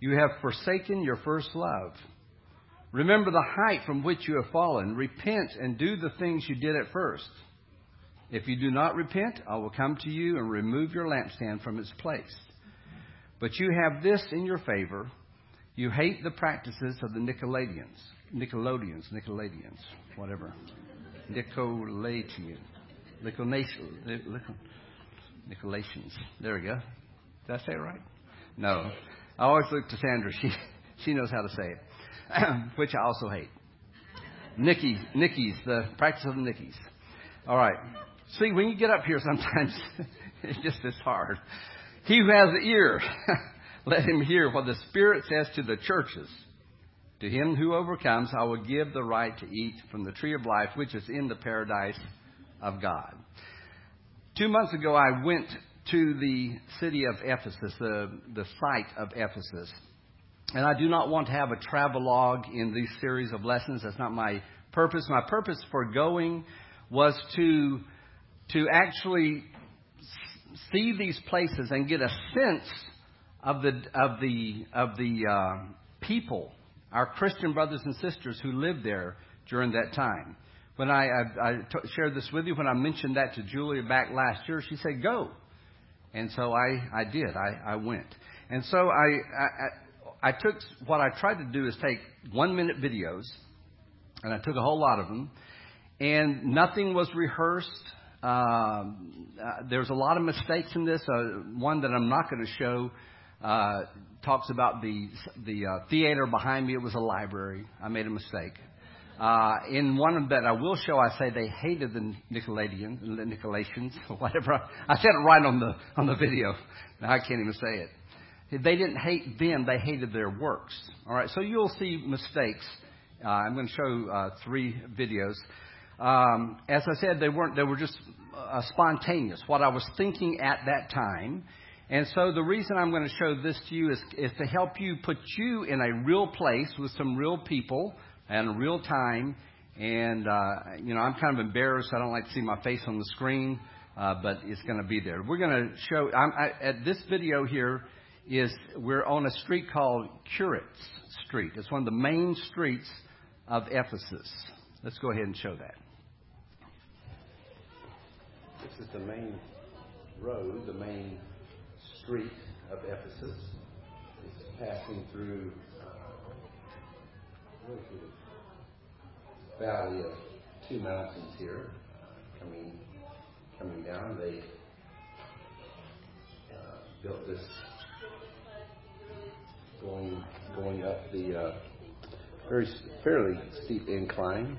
You have forsaken your first love. Remember the height from which you have fallen. Repent and do the things you did at first. If you do not repent, I will come to you and remove your lampstand from its place. But you have this in your favor. You hate the practices of the Nicolaitans. Nickelodeons, Nicolaitans, whatever. Nicolaitan. Nicolaitans. There we go. Did I say it right? No. I always look to Sandra. She, she knows how to say it, which I also hate. Nikki, Nickies, the practice of the Nickies. All right. See, when you get up here, sometimes it's just as hard. He who has the ear, let him hear what the Spirit says to the churches. To him who overcomes, I will give the right to eat from the tree of life, which is in the paradise of God. Two months ago, I went to the city of Ephesus, the, the site of Ephesus. And I do not want to have a travelogue in these series of lessons. That's not my purpose. My purpose for going was to, to actually see these places and get a sense of the, of the, of the uh, people, our Christian brothers and sisters who lived there during that time. When I, I, I t- shared this with you, when I mentioned that to Julia back last year, she said, Go. And so I, I did. I, I went. And so I, I, I took what I tried to do is take one minute videos, and I took a whole lot of them, and nothing was rehearsed. Um, uh, there's a lot of mistakes in this. Uh, one that I'm not going to show uh, talks about the the uh, theater behind me. It was a library. I made a mistake. Uh, in one that I will show, I say they hated the Nicolaitans, the Nicolaitans, whatever. I said it right on the on the video. Now I can't even say it. They didn't hate them; they hated their works. All right, so you'll see mistakes. Uh, I'm going to show uh, three videos. Um, as I said, they weren't. They were just uh, spontaneous. What I was thinking at that time. And so the reason I'm going to show this to you is, is to help you put you in a real place with some real people and real time. And, uh, you know, I'm kind of embarrassed. I don't like to see my face on the screen, uh, but it's going to be there. We're going to show, I'm, I, at this video here is we're on a street called Curetes Street. It's one of the main streets of Ephesus. Let's go ahead and show that. This is the main road, the main street of Ephesus. It's passing through valley of two mountains here uh, coming coming down. They uh, built this going going up the uh, very fairly steep incline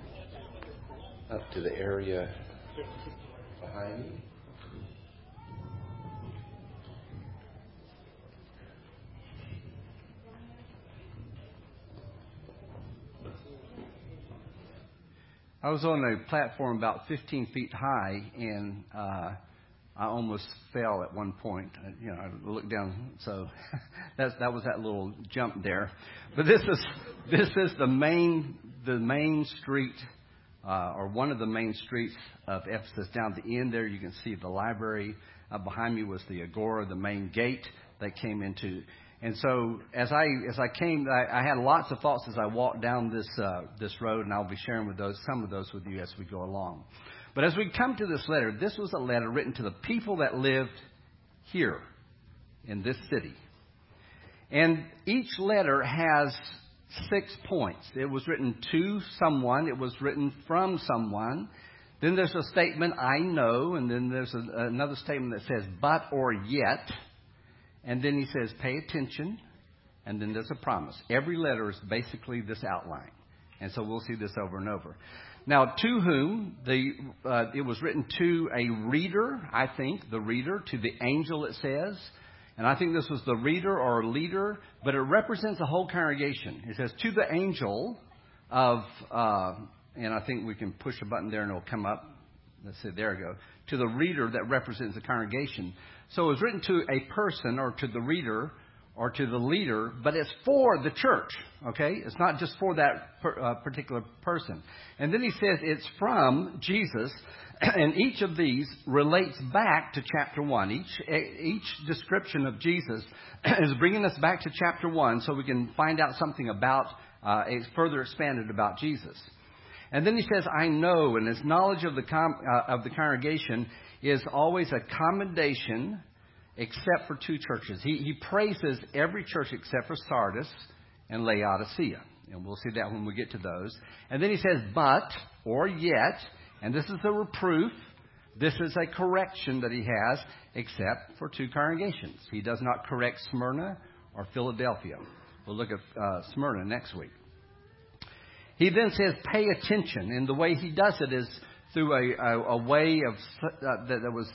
up to the area behind me. I was on a platform about 15 feet high, and uh, I almost fell at one point. You know, I looked down, so that that was that little jump there. But this is this is the main the main street, uh, or one of the main streets of Ephesus. Down the end there, you can see the library. Uh, behind me was the agora, the main gate that came into and so as I as I came, I, I had lots of thoughts as I walked down this uh, this road, and I'll be sharing with those some of those with you as we go along. But as we come to this letter, this was a letter written to the people that lived here in this city, and each letter has six points. It was written to someone. It was written from someone. Then there's a statement, I know, and then there's a, another statement that says, but or yet. And then he says, pay attention. And then there's a promise. Every letter is basically this outline. And so we'll see this over and over. Now, to whom the, uh, it was written to a reader, I think, the reader, to the angel, it says. And I think this was the reader or leader, but it represents the whole congregation. It says, to the angel of, uh, and I think we can push a button there and it'll come up. Let's see, there we go. To the reader that represents the congregation. So it was written to a person or to the reader or to the leader, but it's for the church. Okay? It's not just for that per, uh, particular person. And then he says it's from Jesus, and each of these relates back to chapter 1. Each, each description of Jesus is bringing us back to chapter 1 so we can find out something about, uh, further expanded about Jesus. And then he says, I know, and his knowledge of the, com- uh, of the congregation is always a commendation except for two churches. He, he praises every church except for Sardis and Laodicea. And we'll see that when we get to those. And then he says, but, or yet, and this is a reproof, this is a correction that he has, except for two congregations. He does not correct Smyrna or Philadelphia. We'll look at uh, Smyrna next week. He then says, pay attention. And the way he does it is through a, a, a way of uh, that, that was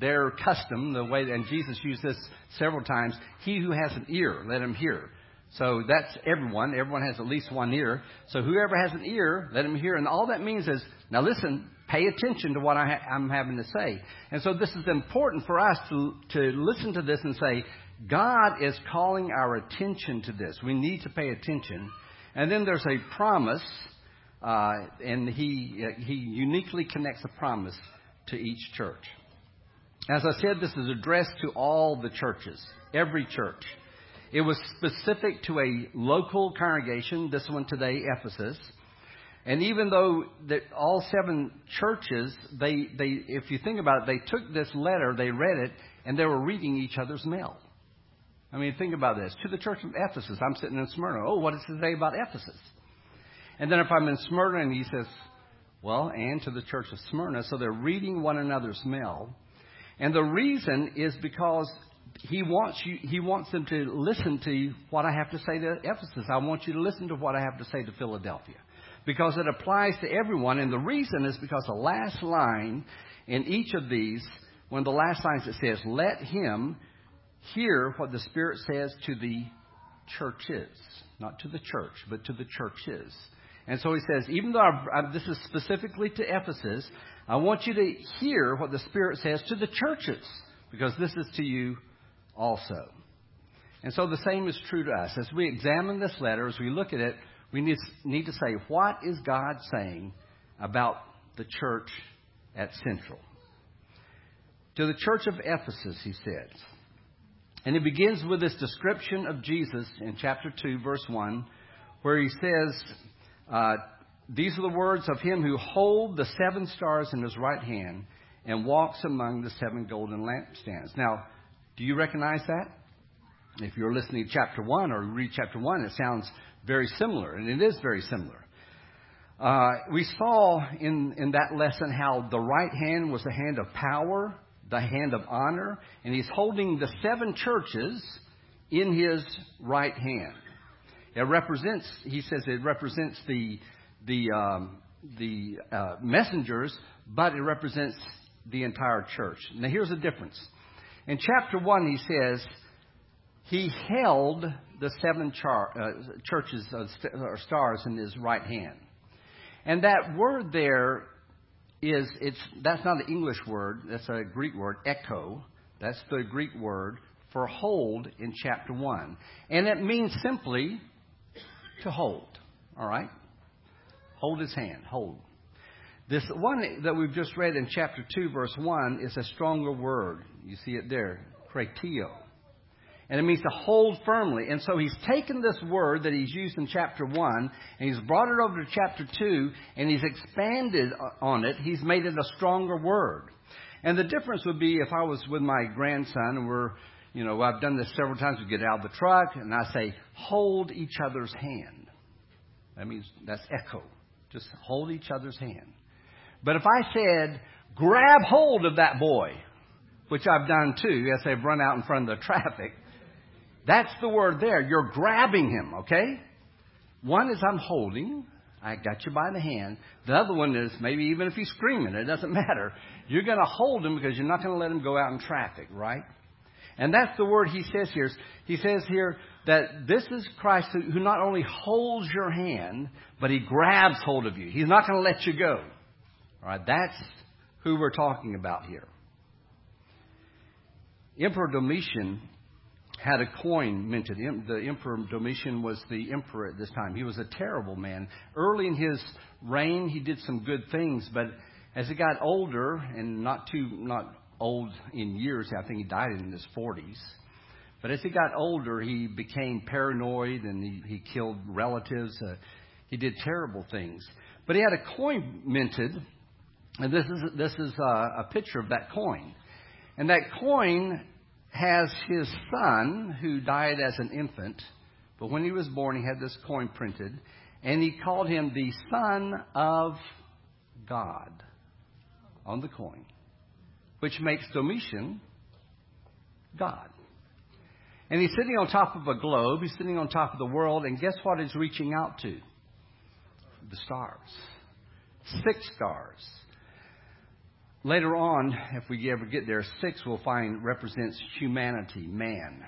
their custom, the way, and Jesus used this several times. He who has an ear, let him hear. So that's everyone. Everyone has at least one ear. So whoever has an ear, let him hear. And all that means is, now listen, pay attention to what I ha- I'm having to say. And so this is important for us to, to listen to this and say, God is calling our attention to this. We need to pay attention and then there's a promise, uh, and he, uh, he uniquely connects a promise to each church. As I said, this is addressed to all the churches, every church. It was specific to a local congregation, this one today, Ephesus. And even though all seven churches, they, they, if you think about it, they took this letter, they read it, and they were reading each other's mail. I mean, think about this. To the church of Ephesus, I'm sitting in Smyrna. Oh, what does it say about Ephesus? And then if I'm in Smyrna and he says, well, and to the church of Smyrna, so they're reading one another's mail. And the reason is because he wants you, he wants them to listen to what I have to say to Ephesus. I want you to listen to what I have to say to Philadelphia. Because it applies to everyone. And the reason is because the last line in each of these, one of the last lines it says, let him hear what the Spirit says to the churches. Not to the church, but to the churches. And so he says, even though I've, I've, this is specifically to Ephesus, I want you to hear what the Spirit says to the churches, because this is to you also. And so the same is true to us. As we examine this letter, as we look at it, we need, need to say, what is God saying about the church at Central? To the church of Ephesus, he says, and it begins with this description of Jesus in chapter 2, verse 1, where he says, uh, These are the words of him who holds the seven stars in his right hand and walks among the seven golden lampstands. Now, do you recognize that? If you're listening to chapter 1 or read chapter 1, it sounds very similar, and it is very similar. Uh, we saw in, in that lesson how the right hand was the hand of power the hand of honor, and he's holding the seven churches in his right hand. It represents, he says, it represents the the um, the uh, messengers, but it represents the entire church. Now, here's the difference. In chapter one, he says he held the seven char- uh, churches st- or stars in his right hand, and that word there is it's that's not an English word, that's a Greek word, echo. That's the Greek word for hold in chapter 1. And it means simply to hold. All right? Hold his hand, hold. This one that we've just read in chapter 2, verse 1, is a stronger word. You see it there, krateo and it means to hold firmly. And so he's taken this word that he's used in chapter 1 and he's brought it over to chapter 2 and he's expanded on it. He's made it a stronger word. And the difference would be if I was with my grandson and we're, you know, I've done this several times. We get out of the truck and I say, hold each other's hand. That means that's echo. Just hold each other's hand. But if I said, grab hold of that boy, which I've done too as they've run out in front of the traffic, that's the word there. You're grabbing him, okay? One is I'm holding. I got you by the hand. The other one is maybe even if he's screaming, it doesn't matter. You're going to hold him because you're not going to let him go out in traffic, right? And that's the word he says here. He says here that this is Christ who, not only holds your hand, but he grabs hold of you. He's not going to let you go. All right, that's who we're talking about here. Emperor Domitian had a coin minted. The Emperor Domitian was the emperor at this time. He was a terrible man. Early in his reign, he did some good things, but as he got older, and not too not old in years, I think he died in his 40s. But as he got older, he became paranoid and he, he killed relatives. Uh, he did terrible things. But he had a coin minted, and this is this is a, uh, a picture of that coin. And that coin has his son, who died as an infant, but when he was born, he had this coin printed, and he called him the Son of God on the coin, which makes Domitian God. And he's sitting on top of a globe, he's sitting on top of the world, and guess what he's reaching out to? The stars. Six stars. Later on, if we ever get there, six we'll find represents humanity, man.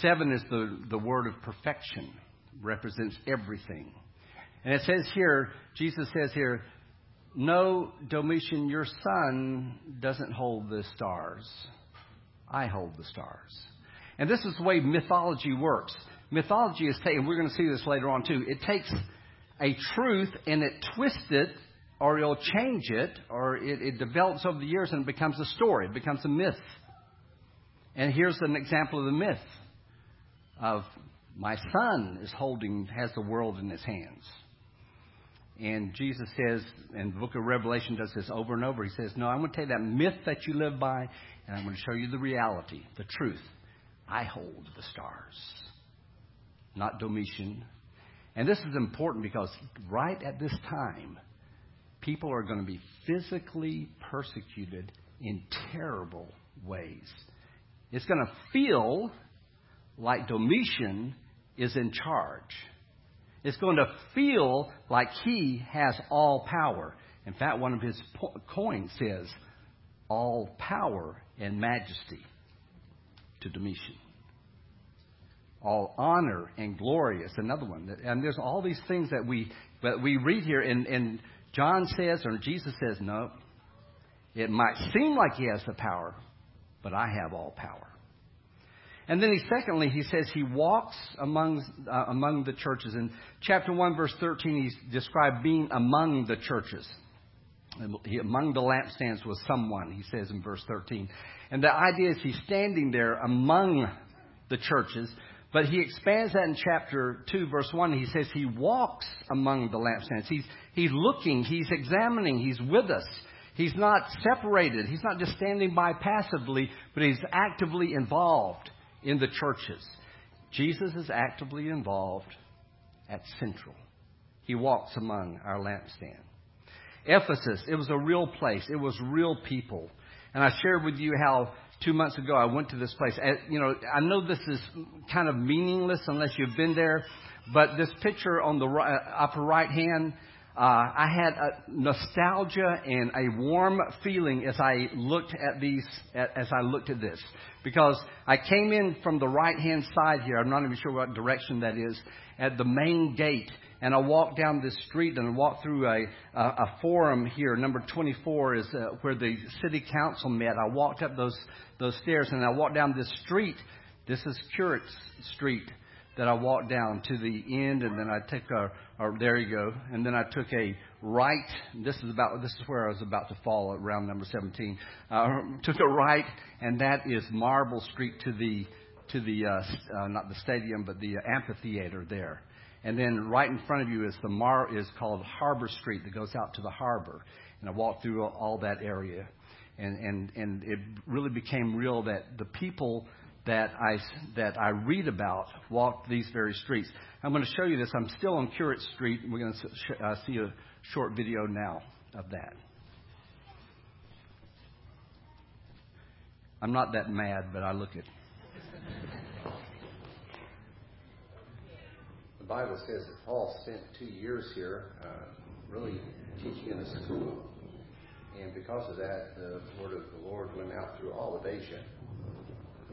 Seven is the, the word of perfection, represents everything. And it says here, Jesus says here, No, Domitian, your son doesn't hold the stars. I hold the stars. And this is the way mythology works. Mythology is taken, we're going to see this later on too, it takes a truth and it twists it or it'll change it, or it, it develops over the years and it becomes a story, it becomes a myth. And here's an example of the myth of my son is holding, has the world in his hands. And Jesus says, and the book of Revelation does this over and over. He says, No, I'm going to take that myth that you live by, and I'm going to show you the reality, the truth. I hold the stars, not Domitian. And this is important because right at this time, people are going to be physically persecuted in terrible ways. It's going to feel like Domitian is in charge. It's going to feel like he has all power. In fact, one of his po- coins says, All power and majesty to Domitian. All honor and glory is another one. And there's all these things that we, that we read here, and, and John says, or Jesus says, no. It might seem like he has the power, but I have all power. And then he secondly, he says he walks among uh, among the churches. In chapter one, verse thirteen, he's described being among the churches. He, among the lampstands was someone. He says in verse thirteen, and the idea is he's standing there among the churches, but he expands that in chapter 2, verse 1. He says he walks among the lampstands. He's, he's looking, he's examining, he's with us. He's not separated. He's not just standing by passively, but he's actively involved in the churches. Jesus is actively involved at Central. He walks among our lampstand. Ephesus, it was a real place. It was real people. And I shared with you how two months ago, I went to this place. you know, I know this is kind of meaningless unless you've been there, but this picture on the upper right hand, uh, I had a nostalgia and a warm feeling as I looked at these, as I looked at this, because I came in from the right hand side here. I'm not even sure what direction that is at the main gate, and I walked down this street and I walked through a, a, a forum here. Number 24 is uh, where the city council met. I walked up those, those stairs and I walked down this street. This is Curate Street that I walked down to the end and then I took a, or there you go, and then I took a right. This is about, this is where I was about to fall at round number 17. Uh, took a right and that is Marble Street to the, to the, uh, uh, not the stadium, but the amphitheater there. And then right in front of you is the Mar is called Harbor Street that goes out to the harbor. And I walked through all that area, and and and it really became real that the people that I that I read about walked these very streets. I'm going to show you this. I'm still on Curate Street. We're going to uh, see a short video now of that. I'm not that mad, but I look at the Bible says that Paul spent two years here, uh, really teaching in a school. And because of that, the word of the Lord went out through all of Asia.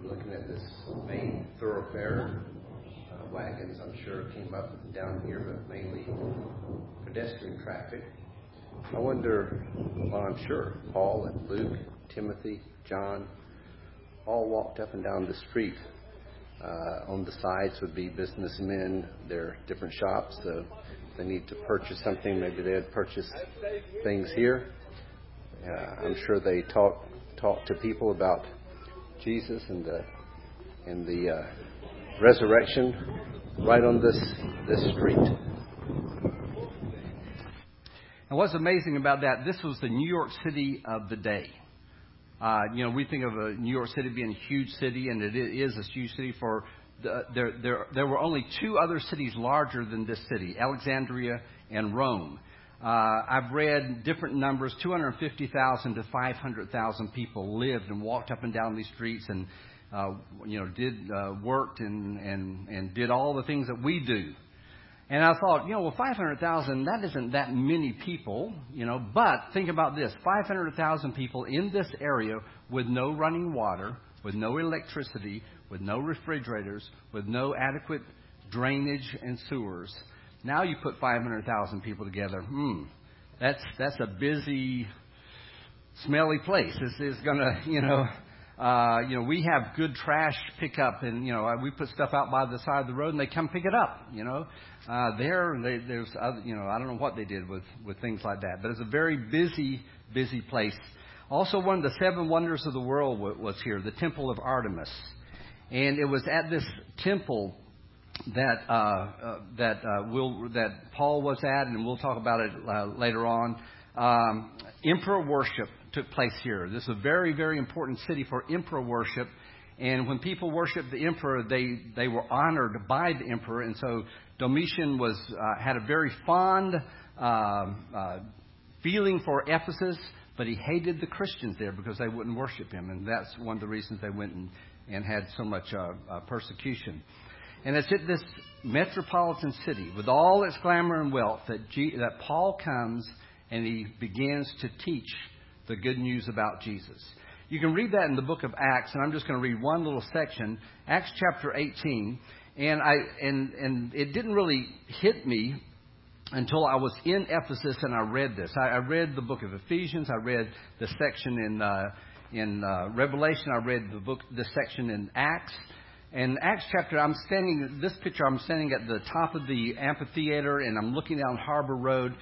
We're looking at this main thoroughfare. Uh, wagons, I'm sure, came up down here, but mainly pedestrian traffic. I wonder, well, I'm sure Paul and Luke, Timothy, John, all walked up and down the street Uh, on the sides would be businessmen, their different shops. So if they need to purchase something, maybe they'd purchase things here. Uh, I'm sure they talk talk to people about Jesus and the and the uh, resurrection right on this this street. And what's amazing about that, this was the New York City of the day. Uh, you know, we think of New York City being a huge city, and it is a huge city. For the, there, there, there were only two other cities larger than this city: Alexandria and Rome. Uh, I've read different numbers: 250,000 to 500,000 people lived and walked up and down these streets, and uh, you know, did uh, worked and and and did all the things that we do. And I thought, you know, well, 500,000, that isn't that many people, you know, but think about this 500,000 people in this area with no running water, with no electricity, with no refrigerators, with no adequate drainage and sewers. Now you put 500,000 people together, hmm, that's, that's a busy, smelly place. This is to, you know, uh, you know, we have good trash pickup, and you know, we put stuff out by the side of the road, and they come pick it up. You know, uh, there, they, there's, other, you know, I don't know what they did with with things like that, but it's a very busy, busy place. Also, one of the seven wonders of the world was here, the Temple of Artemis, and it was at this temple that uh, uh, that uh, will that Paul was at, and we'll talk about it uh, later on. Um, emperor worship took place here. This is a very, very important city for emperor worship. And when people worshiped the emperor, they, they were honored by the emperor. And so Domitian was, uh, had a very fond uh, uh, feeling for Ephesus, but he hated the Christians there because they wouldn't worship him. And that's one of the reasons they went and, and had so much uh, uh, persecution. And it's at this metropolitan city with all its glamour and wealth that, G- that Paul comes and he begins to teach the good news about Jesus. You can read that in the book of Acts, and I'm just going to read one little section, Acts chapter 18. And I and and it didn't really hit me until I was in Ephesus and I read this. I, I read the book of Ephesians. I read the section in uh, in uh, Revelation. I read the book, the section in Acts. And Acts chapter, I'm standing. This picture, I'm standing at the top of the amphitheater, and I'm looking down Harbor Road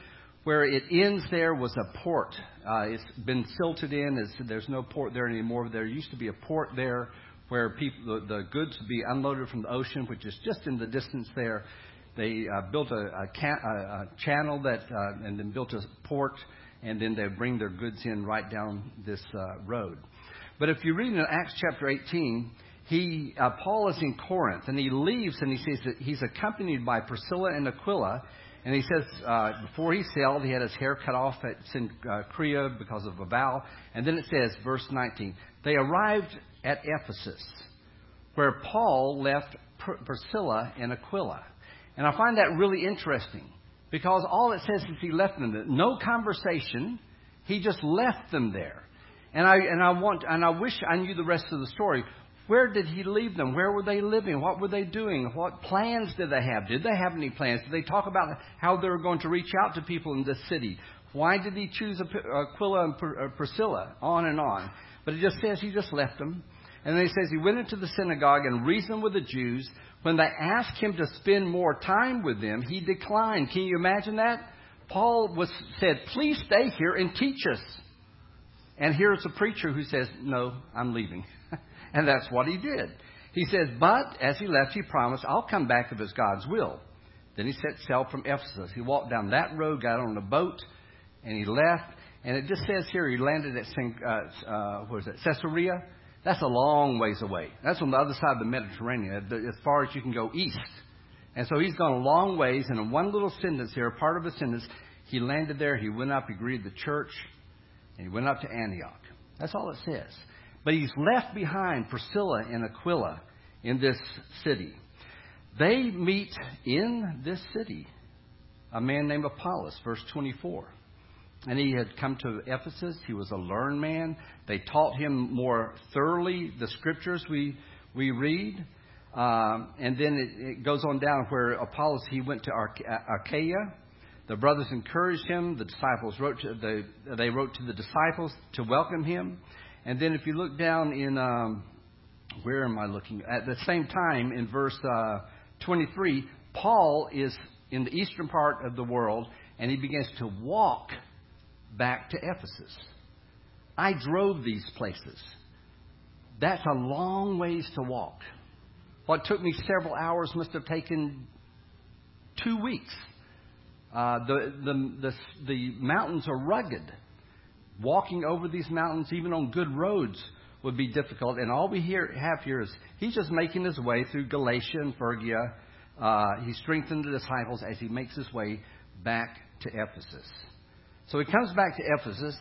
where it ends there was a port. Uh, it's been silted in. It's, there's no port there anymore. There used to be a port there where people, the, the goods would be unloaded from the ocean, which is just in the distance there. They uh, built a, a, ca- a, a channel that, uh, and then built a port, and then they bring their goods in right down this uh, road. But if you read in Acts chapter 18, he, uh, Paul is in Corinth, and he leaves, and he says that he's accompanied by Priscilla and Aquila, and he says, uh, before he sailed, he had his hair cut off at Cenchrea because of a vow. And then it says, verse 19, they arrived at Ephesus, where Paul left Priscilla and Aquila. And I find that really interesting because all it says is he left them there. No conversation. He just left them there. And I, and I want, and I wish I knew the rest of the story. Where did he leave them? Where were they living? What were they doing? What plans did they have? Did they have any plans? Did they talk about how they were going to reach out to people in this city? Why did he choose Aquila and uh, Priscilla? On and on. But it just says he just left them. And then he says he went into the synagogue and reasoned with the Jews. When they asked him to spend more time with them, he declined. Can you imagine that? Paul was said, "Please stay here and teach us." And here's a preacher who says, "No, I'm leaving." And that's what he did. He says, But as he left, he promised, I'll come back if it's God's will. Then he set sail from Ephesus. He walked down that road, got on a boat, and he left. And it just says here he landed at uh, uh, what is it, Caesarea. That's a long ways away. That's on the other side of the Mediterranean, as far as you can go east. And so he's gone a long ways, and in one little sentence here, part of a sentence, he landed there, he went up, he greeted the church, and he went up to Antioch. That's all it says. But he's left behind Priscilla and Aquila in this city. They meet in this city a man named Apollos, verse 24. And he had come to Ephesus. He was a learned man. They taught him more thoroughly the scriptures we, we read. Um, and then it, it, goes on down where Apollos, he went to Achaia. The brothers encouraged him. The disciples wrote to, the, they wrote to the disciples to welcome him. And then if you look down in um, where am I looking? At the same time, in verse uh, 23, Paul is in the eastern part of the world, and he begins to walk back to Ephesus. I drove these places. That's a long ways to walk. What took me several hours must have taken two weeks. Uh, the, the, the, the mountains are rugged. Walking over these mountains, even on good roads, would be difficult. And all we hear, have here is he's just making his way through Galatia and Phrygia. Uh, he strengthened the disciples as he makes his way back to Ephesus. So he comes back to Ephesus,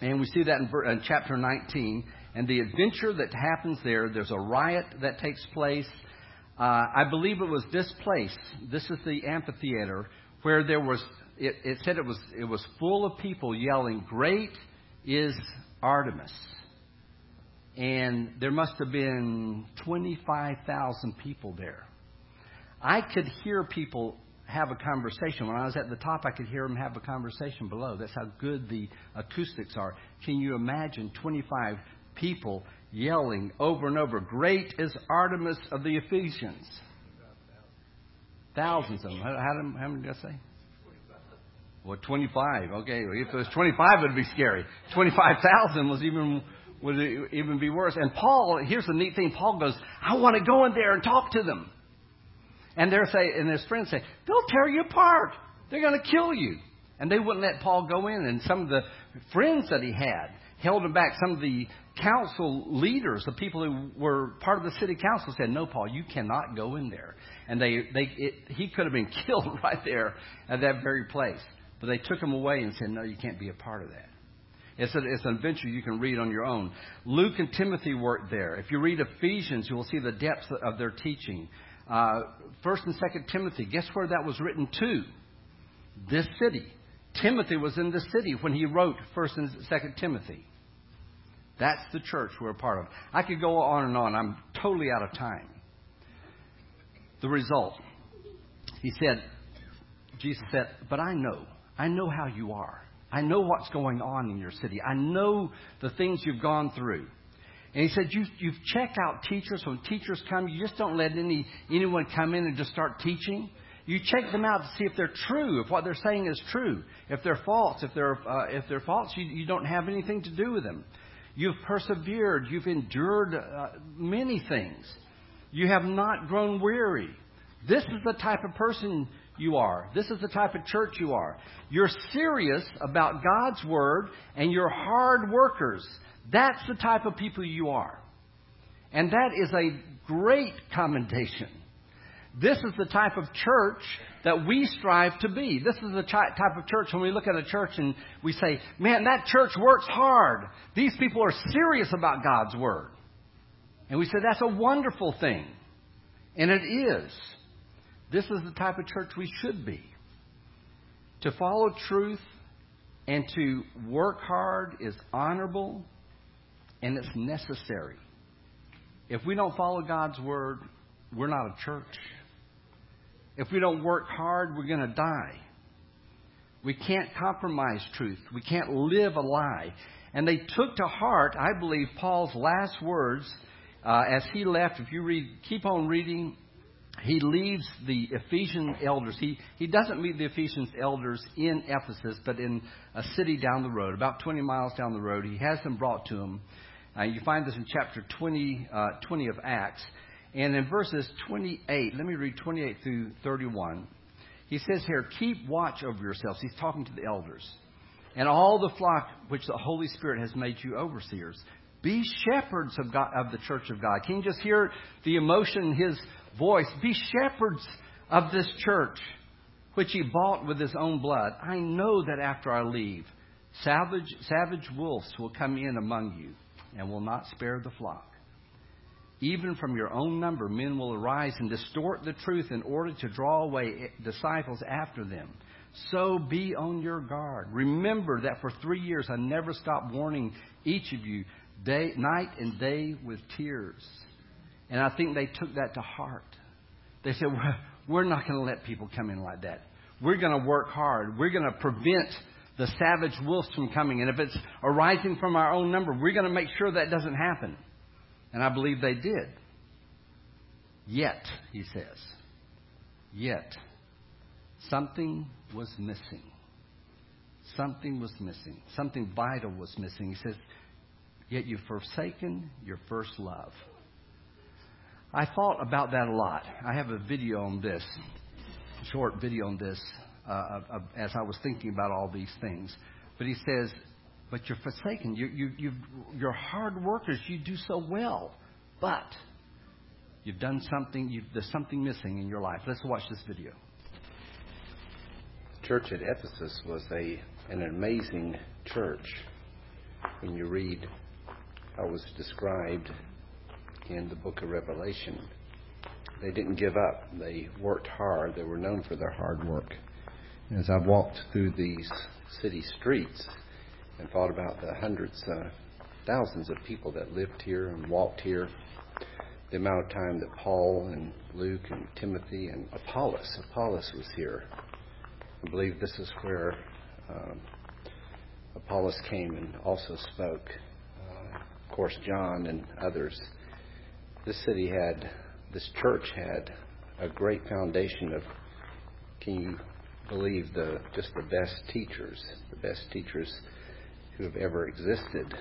and we see that in, in chapter 19. And the adventure that happens there, there's a riot that takes place. Uh, I believe it was this place. This is the amphitheater where there was. It, it said it was it was full of people yelling, "Great is Artemis!" and there must have been 25,000 people there. I could hear people have a conversation. When I was at the top, I could hear them have a conversation below. That's how good the acoustics are. Can you imagine 25 people yelling over and over, Great is Artemis of the Ephesians? Thousands of them. How, how, how many did I say? Well, 25. Okay, if it was 25, it would be scary. 25,000 was even would even be worse. And Paul, here's the neat thing. Paul goes, I want to go in there and talk to them. And they're say, and his friends say, they'll tear you apart. They're going to kill you. And they wouldn't let Paul go in. And some of the friends that he had held him back. Some of the council leaders, the people who were part of the city council, said, "No, Paul, you cannot go in there." And they, they, it, he could have been killed right there at that very place. But they took him away and said, "No, you can't be a part of that." It's, a, it's an adventure you can read on your own. Luke and Timothy worked there. If you read Ephesians, you will see the depth of their teaching. Uh, First and Second Timothy, guess where that was written to? This city. Timothy was in the city when he wrote First and Second Timothy. That's the church we're a part of. I could go on and on. I'm totally out of time. The result, he said, Jesus said, But I know, I know how you are. I know what's going on in your city. I know the things you've gone through. And he said, you, you've checked out teachers. When teachers come, you just don't let any, anyone come in and just start teaching. You check them out to see if they're true, if what they're saying is true. If they're false, if they're, uh, if they're false, you, you don't have anything to do with them. You've persevered. You've endured uh, many things. You have not grown weary. This is the type of person you are. This is the type of church you are. You're serious about God's Word and you're hard workers. That's the type of people you are. And that is a great commendation. This is the type of church that we strive to be. This is the type of church when we look at a church and we say, man, that church works hard. These people are serious about God's Word. And we say, that's a wonderful thing. And it is. This is the type of church we should be. To follow truth and to work hard is honorable and it's necessary. If we don't follow God's word, we're not a church. If we don't work hard, we're going to die. We can't compromise truth. We can't live a lie. And they took to heart, I believe, Paul's last words uh, as he left. If you read, keep on reading he leaves the Ephesian elders. He, he doesn't meet the Ephesian elders in Ephesus, but in a city down the road, about 20 miles down the road. He has them brought to him. Uh, you find this in chapter 20, uh, 20 of Acts. And in verses 28, let me read 28 through 31. He says here, Keep watch over yourselves. He's talking to the elders. And all the flock which the Holy Spirit has made you overseers. Be shepherds of, God, of the church of God. Can you just hear the emotion his voice. Be shepherds of this church, which he bought with his own blood. I know that after I leave, savage, savage wolves will come in among you and will not spare the flock. Even from your own number, men will arise and distort the truth in order to draw away disciples after them. So be on your guard. Remember that for three years I never stopped warning each of you day, night and day with tears. And I think they took that to heart. They said, We're not going to let people come in like that. We're going to work hard. We're going to prevent the savage wolves from coming. And if it's arising from our own number, we're going to make sure that doesn't happen. And I believe they did. Yet, he says, yet, something was missing. Something was missing. Something vital was missing. He says, Yet you've forsaken your first love. I thought about that a lot. I have a video on this, short video on this, uh, as I was thinking about all these things. But he says, But you're forsaken. You, you, you, you're hard workers. You do so well. But you've done something, you've, there's something missing in your life. Let's watch this video. Church at Ephesus was a an amazing church. When you read how it was described in the book of Revelation, they didn't give up. They worked hard. They were known for their hard work. As I've walked through these city streets and thought about the hundreds, uh, thousands of people that lived here and walked here, the amount of time that Paul and Luke and Timothy and Apollos, Apollos was here. I believe this is where um, Apollos came and also spoke. Uh, of course, John and others. This city had, this church had a great foundation of, can you believe, the just the best teachers, the best teachers who have ever existed.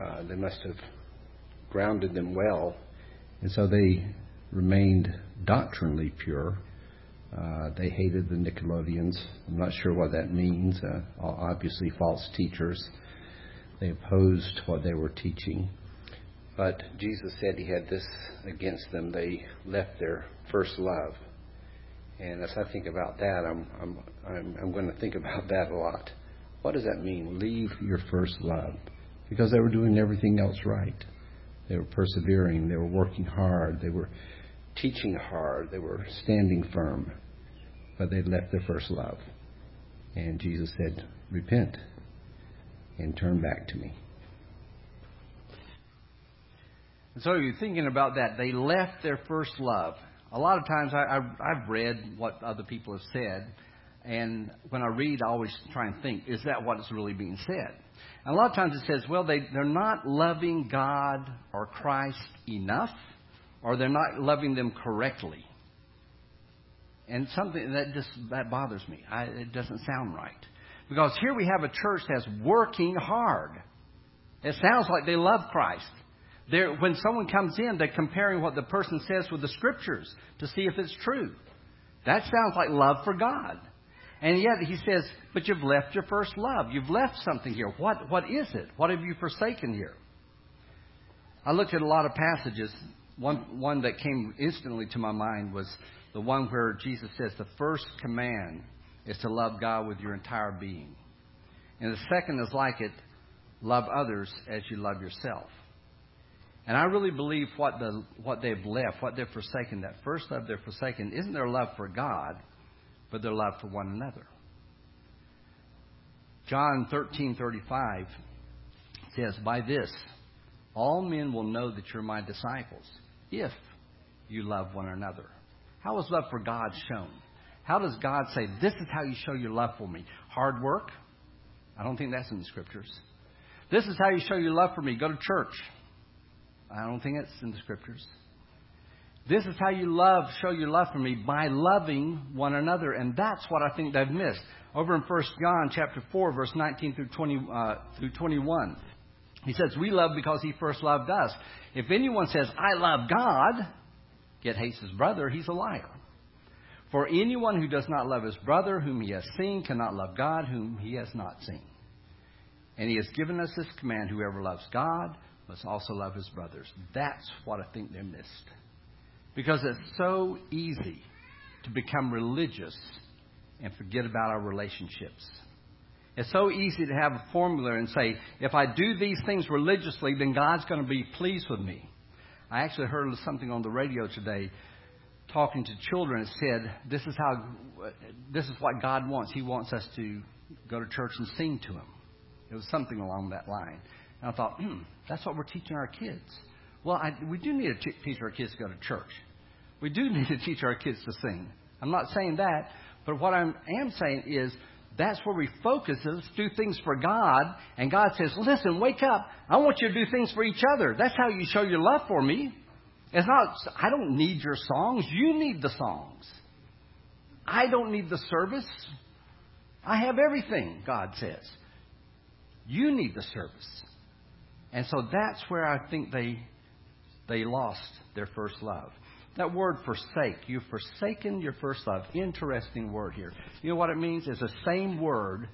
Uh, they must have grounded them well, and so they remained doctrinally pure uh, they hated the Nicolaitans. I'm not sure what that means. Uh, obviously, false teachers. They opposed what they were teaching. But Jesus said he had this against them. They left their first love. And as I think about that, I'm, I'm, I'm, I'm going to think about that a lot. What does that mean? Leave your first love. Because they were doing everything else right. They were persevering. They were working hard. They were teaching hard. They were standing firm but they'd left their first love. And Jesus said, Repent and turn back to me. And so you're thinking about that. They left their first love. A lot of times I, I, I've read what other people have said, and when I read, I always try and think, is that what is really being said? And a lot of times it says, well, they, they're not loving God or Christ enough, or they're not loving them correctly. And something that just that bothers me. I, it doesn't sound right. Because here we have a church that's working hard. It sounds like they love Christ. They're, when someone comes in, they're comparing what the person says with the scriptures to see if it's true. That sounds like love for God. And yet he says, but you've left your first love. You've left something here. What, what is it? What have you forsaken here? I looked at a lot of passages. One, one that came instantly to my mind was the one where Jesus says the first command is to love God with your entire being. And the second is like it love others as you love yourself. And I really believe what, the, what they've left, what they've forsaken, that first love they've forsaken, isn't their love for God, but their love for one another. John 13:35 says, "By this all men will know that you're my disciples, if you love one another." How is love for God shown? How does God say, This is how you show your love for me? Hard work? I don't think that's in the scriptures. This is how you show your love for me. Go to church. I don't think it's in the scriptures. This is how you love, show your love for me by loving one another. And that's what I think they've missed. Over in 1 John chapter 4, verse 19 through, 20, uh, through 21, he says, We love because he first loved us. If anyone says, I love God, yet hates his brother, he's a liar. For anyone who does not love his brother whom he has seen cannot love God whom he has not seen. And he has given us this command whoever loves God must also love his brothers. That's what I think they missed. Because it's so easy to become religious and forget about our relationships. It's so easy to have a formula and say, if I do these things religiously, then God's going to be pleased with me. I actually heard something on the radio today talking to children. It said, "This is how, this is what God wants. He wants us to go to church and sing to Him." It was something along that line. And I thought, hmm, that's what we're teaching our kids. Well, I, we do need to t- teach our kids to go to church. We do need to teach our kids to sing. I'm not saying that, but what I am saying is That's where we focus. Let's do things for God. And God says, listen, wake up. I want you to do things for each other. That's how you show your love for me. It's not, I don't need your songs. You need the songs. I don't need the service. I have everything, God says. You need the service. And so that's where I think they, they lost their first love. That word forsake, you've forsaken your first love. Interesting word here. You know what it means? It's the same word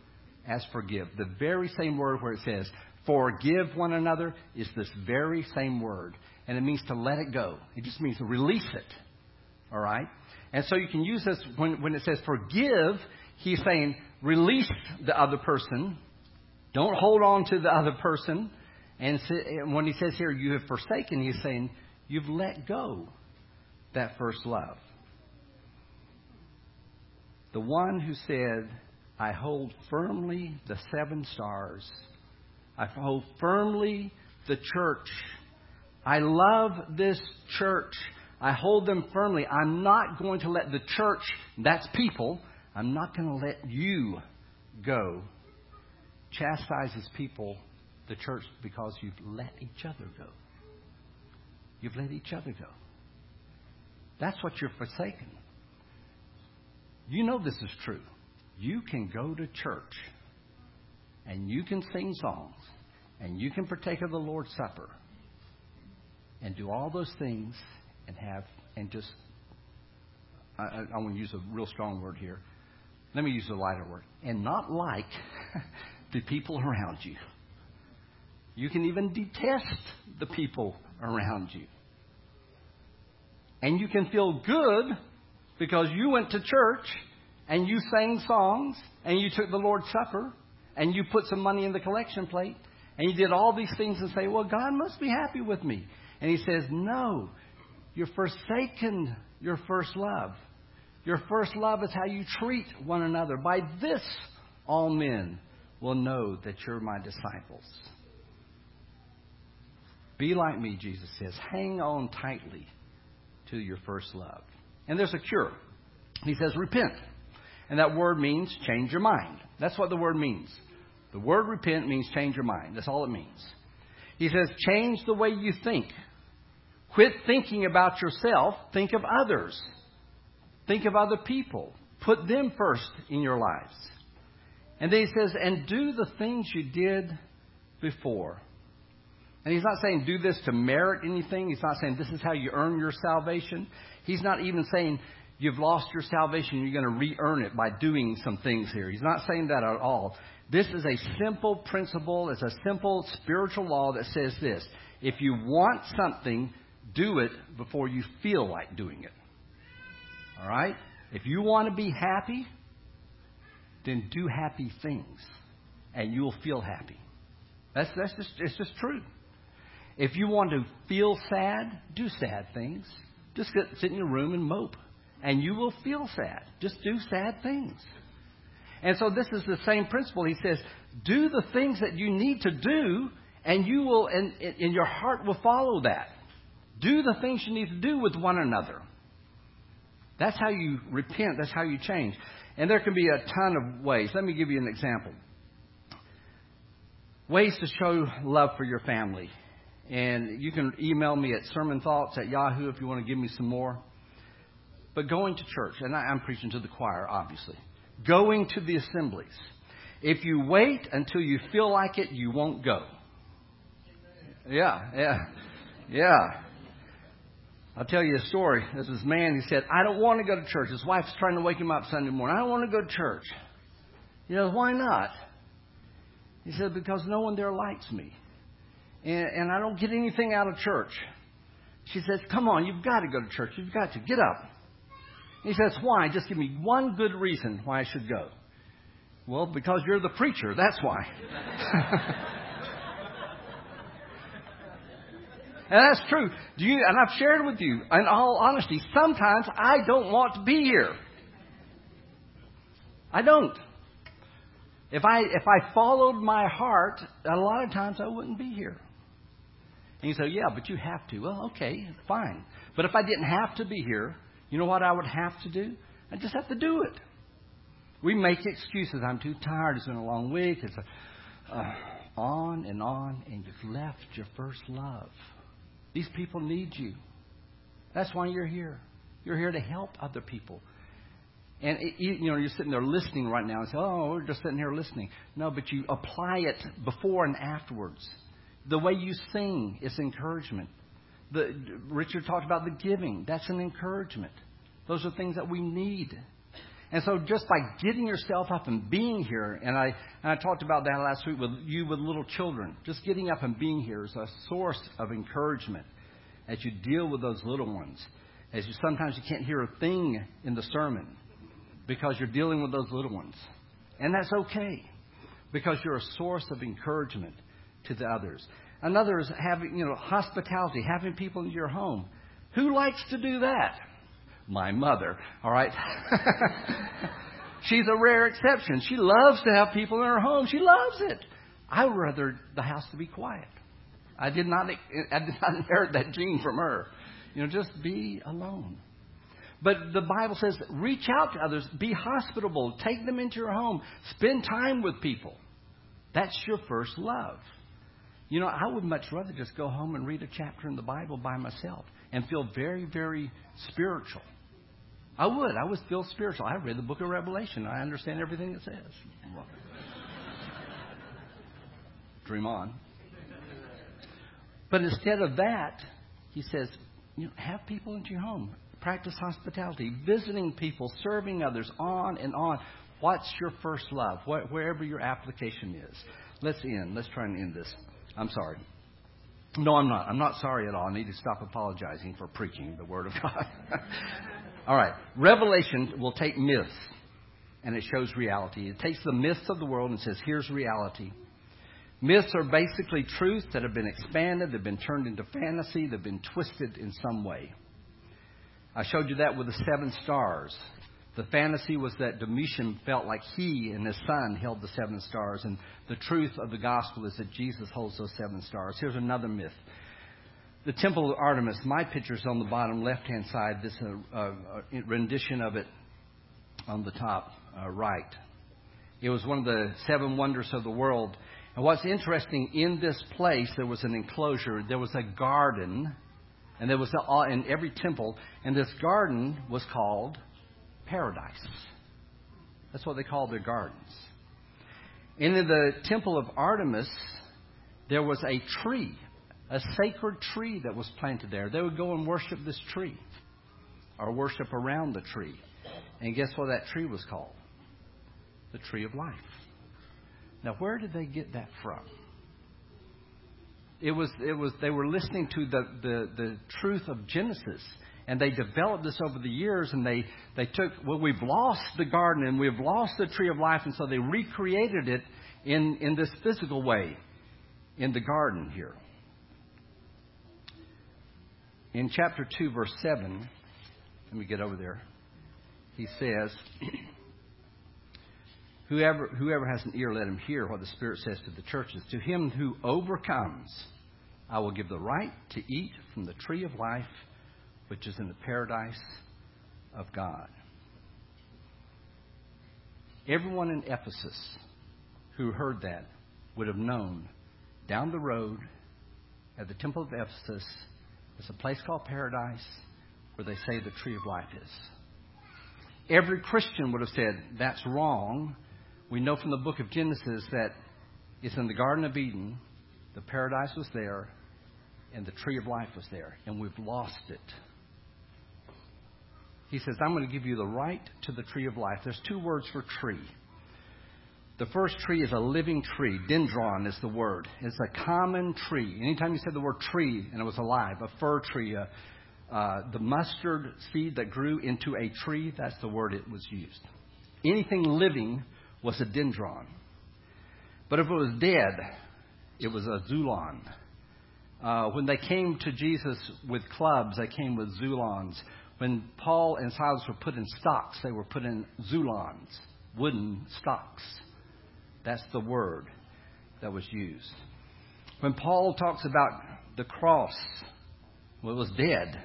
as forgive. The very same word where it says, forgive one another is this very same word. And it means to let it go. It just means to release it. All right? And so you can use this when, when it says forgive, he's saying release the other person. Don't hold on to the other person. And when he says here, you have forsaken, he's saying you've let go that first love. The one who said, I hold firmly the seven stars. I hold firmly the church. I love this church. I hold them firmly. I'm not going to let the church, that's people, I'm not going to let you go. Chastises people, the church, because you've let each other go. You've let each other go. That's what you're forsaken. You know this is true. You can go to church and you can sing songs and you can partake of the Lord's Supper and do all those things and have and just I, I, I want to use a real strong word here. Let me use a lighter word. And not like the people around you. You can even detest the people around you. And you can feel good because you went to church and you sang songs and you took the Lord's Supper and you put some money in the collection plate and you did all these things and say, Well, God must be happy with me. And He says, No, you're forsaken your first love. Your first love is how you treat one another. By this, all men will know that you're my disciples. Be like me, Jesus says. Hang on tightly to your first love. And there's a cure. He says, repent. And that word means change your mind. That's what the word means. The word repent means change your mind. That's all it means. He says, change the way you think. Quit thinking about yourself. Think of others. Think of other people. Put them first in your lives. And then he says, and do the things you did before. And he's not saying do this to merit anything. He's not saying this is how you earn your salvation. He's not even saying you've lost your salvation, you're going to re earn it by doing some things here. He's not saying that at all. This is a simple principle, it's a simple spiritual law that says this if you want something, do it before you feel like doing it. All right? If you want to be happy, then do happy things, and you'll feel happy. That's, that's just, it's just true. If you want to feel sad, do sad things. Just sit, sit in your room and mope, and you will feel sad. Just do sad things. And so this is the same principle. He says, do the things that you need to do, and you will, and, and your heart will follow that. Do the things you need to do with one another. That's how you repent. That's how you change. And there can be a ton of ways. Let me give you an example. Ways to show love for your family. And you can email me at sermonthoughts at Yahoo if you want to give me some more. But going to church, and I'm preaching to the choir, obviously. Going to the assemblies. If you wait until you feel like it, you won't go. Yeah, yeah, yeah. I'll tell you a story. There's this man, he said, I don't want to go to church. His wife's trying to wake him up Sunday morning. I don't want to go to church. You know, why not? He said, because no one there likes me and, and I don't get anything out of church. She says, Come on, you've got to go to church. You've got to. Get up. He says, Why? Just give me one good reason why I should go. Well, because you're the preacher. That's why. and that's true. Do you, and I've shared with you, in all honesty, sometimes I don't want to be here. I don't. If I, if I followed my heart, a lot of times I wouldn't be here. And you say, yeah, but you have to. Well, okay, fine. But if I didn't have to be here, you know what I would have to do? I just have to do it. We make excuses. I'm too tired. It's been a long week. It's a, uh, on and on, and you've left your first love. These people need you. That's why you're here. You're here to help other people. And it, you know, you're sitting there listening right now and say, "Oh, we're just sitting here listening." No, but you apply it before and afterwards. The way you sing is encouragement. The, Richard talked about the giving. That's an encouragement. Those are things that we need. And so just by getting yourself up and being here, and I, and I talked about that last week with you with little children, just getting up and being here is a source of encouragement as you deal with those little ones. As you sometimes you can't hear a thing in the sermon because you're dealing with those little ones. And that's okay because you're a source of encouragement to the others. Another is having, you know, hospitality, having people in your home. Who likes to do that? My mother, all right? She's a rare exception. She loves to have people in her home. She loves it. I would rather the house to be quiet. I did not I did not inherit that gene from her. You know, just be alone. But the Bible says reach out to others, be hospitable, take them into your home, spend time with people. That's your first love. You know, I would much rather just go home and read a chapter in the Bible by myself and feel very, very spiritual. I would. I would feel spiritual. I read the book of Revelation. I understand everything it says. Dream on. But instead of that, he says, you know, have people into your home practice hospitality, visiting people, serving others, on and on. What's your first love? Wherever your application is. Let's end. Let's try and end this. I'm sorry. No, I'm not. I'm not sorry at all. I need to stop apologizing for preaching the Word of God. all right. Revelation will take myths and it shows reality. It takes the myths of the world and says, here's reality. Myths are basically truths that have been expanded, they've been turned into fantasy, they've been twisted in some way. I showed you that with the seven stars. The fantasy was that Domitian felt like he and his son held the seven stars, and the truth of the gospel is that Jesus holds those seven stars. Here's another myth. The Temple of Artemis, my picture is on the bottom left hand side, this uh, uh, rendition of it on the top uh, right. It was one of the seven wonders of the world. And what's interesting, in this place, there was an enclosure, there was a garden and there was a, in every temple, and this garden was called paradise. That's what they called their gardens. And in the temple of Artemis, there was a tree, a sacred tree that was planted there. They would go and worship this tree, or worship around the tree. And guess what that tree was called? The tree of life. Now, where did they get that from? it was, it was, they were listening to the, the, the truth of Genesis. And they developed this over the years, and they, they took, well, we've lost the garden and we've lost the tree of life, and so they recreated it in, in this physical way in the garden here. In chapter 2, verse 7, let me get over there. He says, Whoever, whoever has an ear, let him hear what the Spirit says to the churches. To him who overcomes, I will give the right to eat from the tree of life, which is in the paradise of God. Everyone in Ephesus who heard that would have known down the road at the temple of Ephesus is a place called paradise where they say the tree of life is. Every Christian would have said, That's wrong we know from the book of Genesis that it's in the Garden of Eden, the paradise was there, and the tree of life was there, and we've lost it. He says, I'm going to give you the right to the tree of life. There's two words for tree. The first tree is a living tree. Dendron is the word. It's a common tree. Anytime you said the word tree and it was alive, a fir tree, a, uh, the mustard seed that grew into a tree, that's the word it was used. Anything living was a dendron. But if it was dead, it was a xulon. Uh, when they came to Jesus with clubs, they came with xulons. When Paul and Silas were put in stocks, they were put in xulons, wooden stocks. That's the word that was used. When Paul talks about the cross, well, it was dead.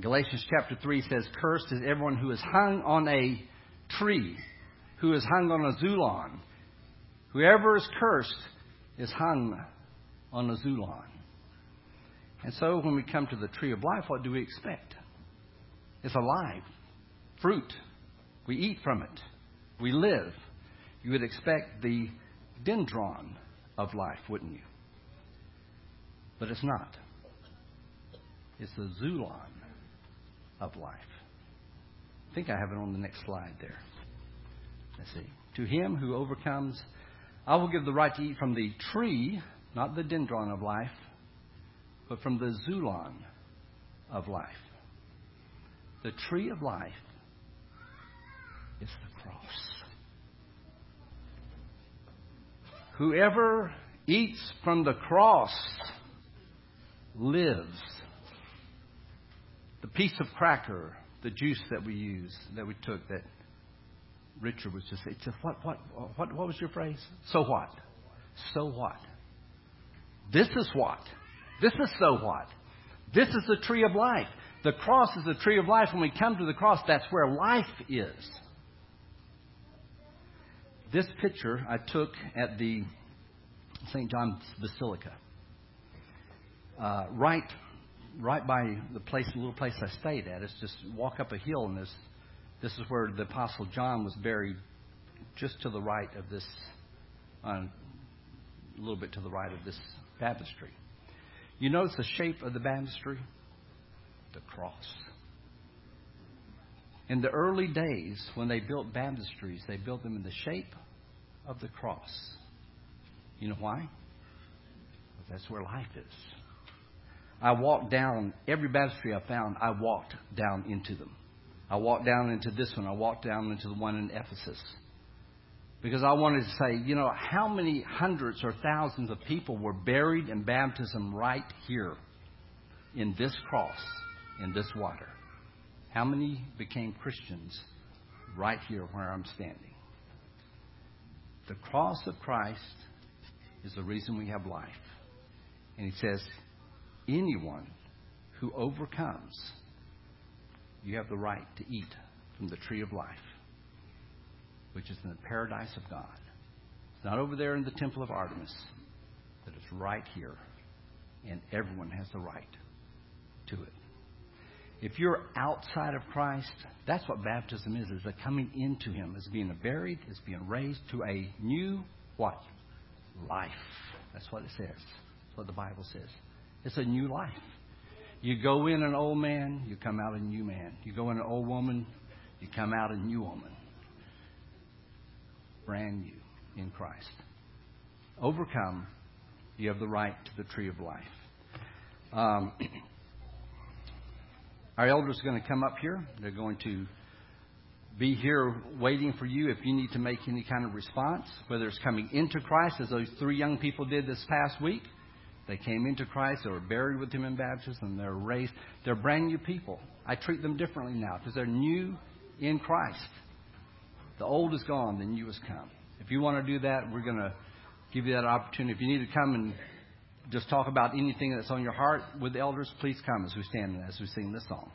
Galatians chapter 3 says, Cursed is everyone who is hung on a tree who is hung on a xulon. Whoever is cursed is hung on a xulon. And so when we come to the tree of life, what do we expect? It's alive, fruit. We eat from it. We live. You would expect the dendron of life, wouldn't you? But it's not. It's the xulon of life. I think I have it on the next slide there. Let's see. To him who overcomes, I will give the right to eat from the tree, not the dendron of life, but from the xulon of life. The tree of life is the cross. Whoever eats from the cross lives. The piece of cracker, the juice that we use, that we took, that Richard was just saying, what, what, what, what was your phrase? So what? So what? This is what? This is so what? This is the tree of life. The cross is the tree of life. When we come to the cross, that's where life is. This picture I took at the St. John's Basilica, uh, right, right by the place, the little place I stayed at. It's just walk up a hill, and this, this is where the Apostle John was buried, just to the right of this, uh, a little bit to the right of this baptistry. You notice the shape of the baptistry? The cross. In the early days, when they built baptistries, they built them in the shape of the cross. You know why? Because that's where life is. I walked down every baptistry I found, I walked down into them. I walked down into this one, I walked down into the one in Ephesus. Because I wanted to say, you know, how many hundreds or thousands of people were buried in baptism right here in this cross, in this water? How many became Christians right here where I'm standing? The cross of Christ is the reason we have life. And he says, anyone who overcomes, you have the right to eat from the tree of life which is in the paradise of God. It's not over there in the temple of Artemis, but it's right here. And everyone has the right to it. If you're outside of Christ, that's what baptism is, is a coming into Him, is being buried, is being raised to a new what? Life. That's what it says. That's what the Bible says. It's a new life. You go in an old man, you come out a new man. You go in an old woman, you come out a new woman brand new in Christ. Overcome, you have the right to the tree of life. Um, our elders are going to come up here. They're going to be here waiting for you if you need to make any kind of response, whether it's coming into Christ, as those three young people did this past week. They came into Christ, they were buried with Him in baptism, they're raised. They're brand new people. I treat them differently now because they're new in Christ. The old is gone, the new has come. If you want to do that, we're going to give you that opportunity. If you need to come and just talk about anything that's on your heart with the elders, please come as we stand and as we sing this song.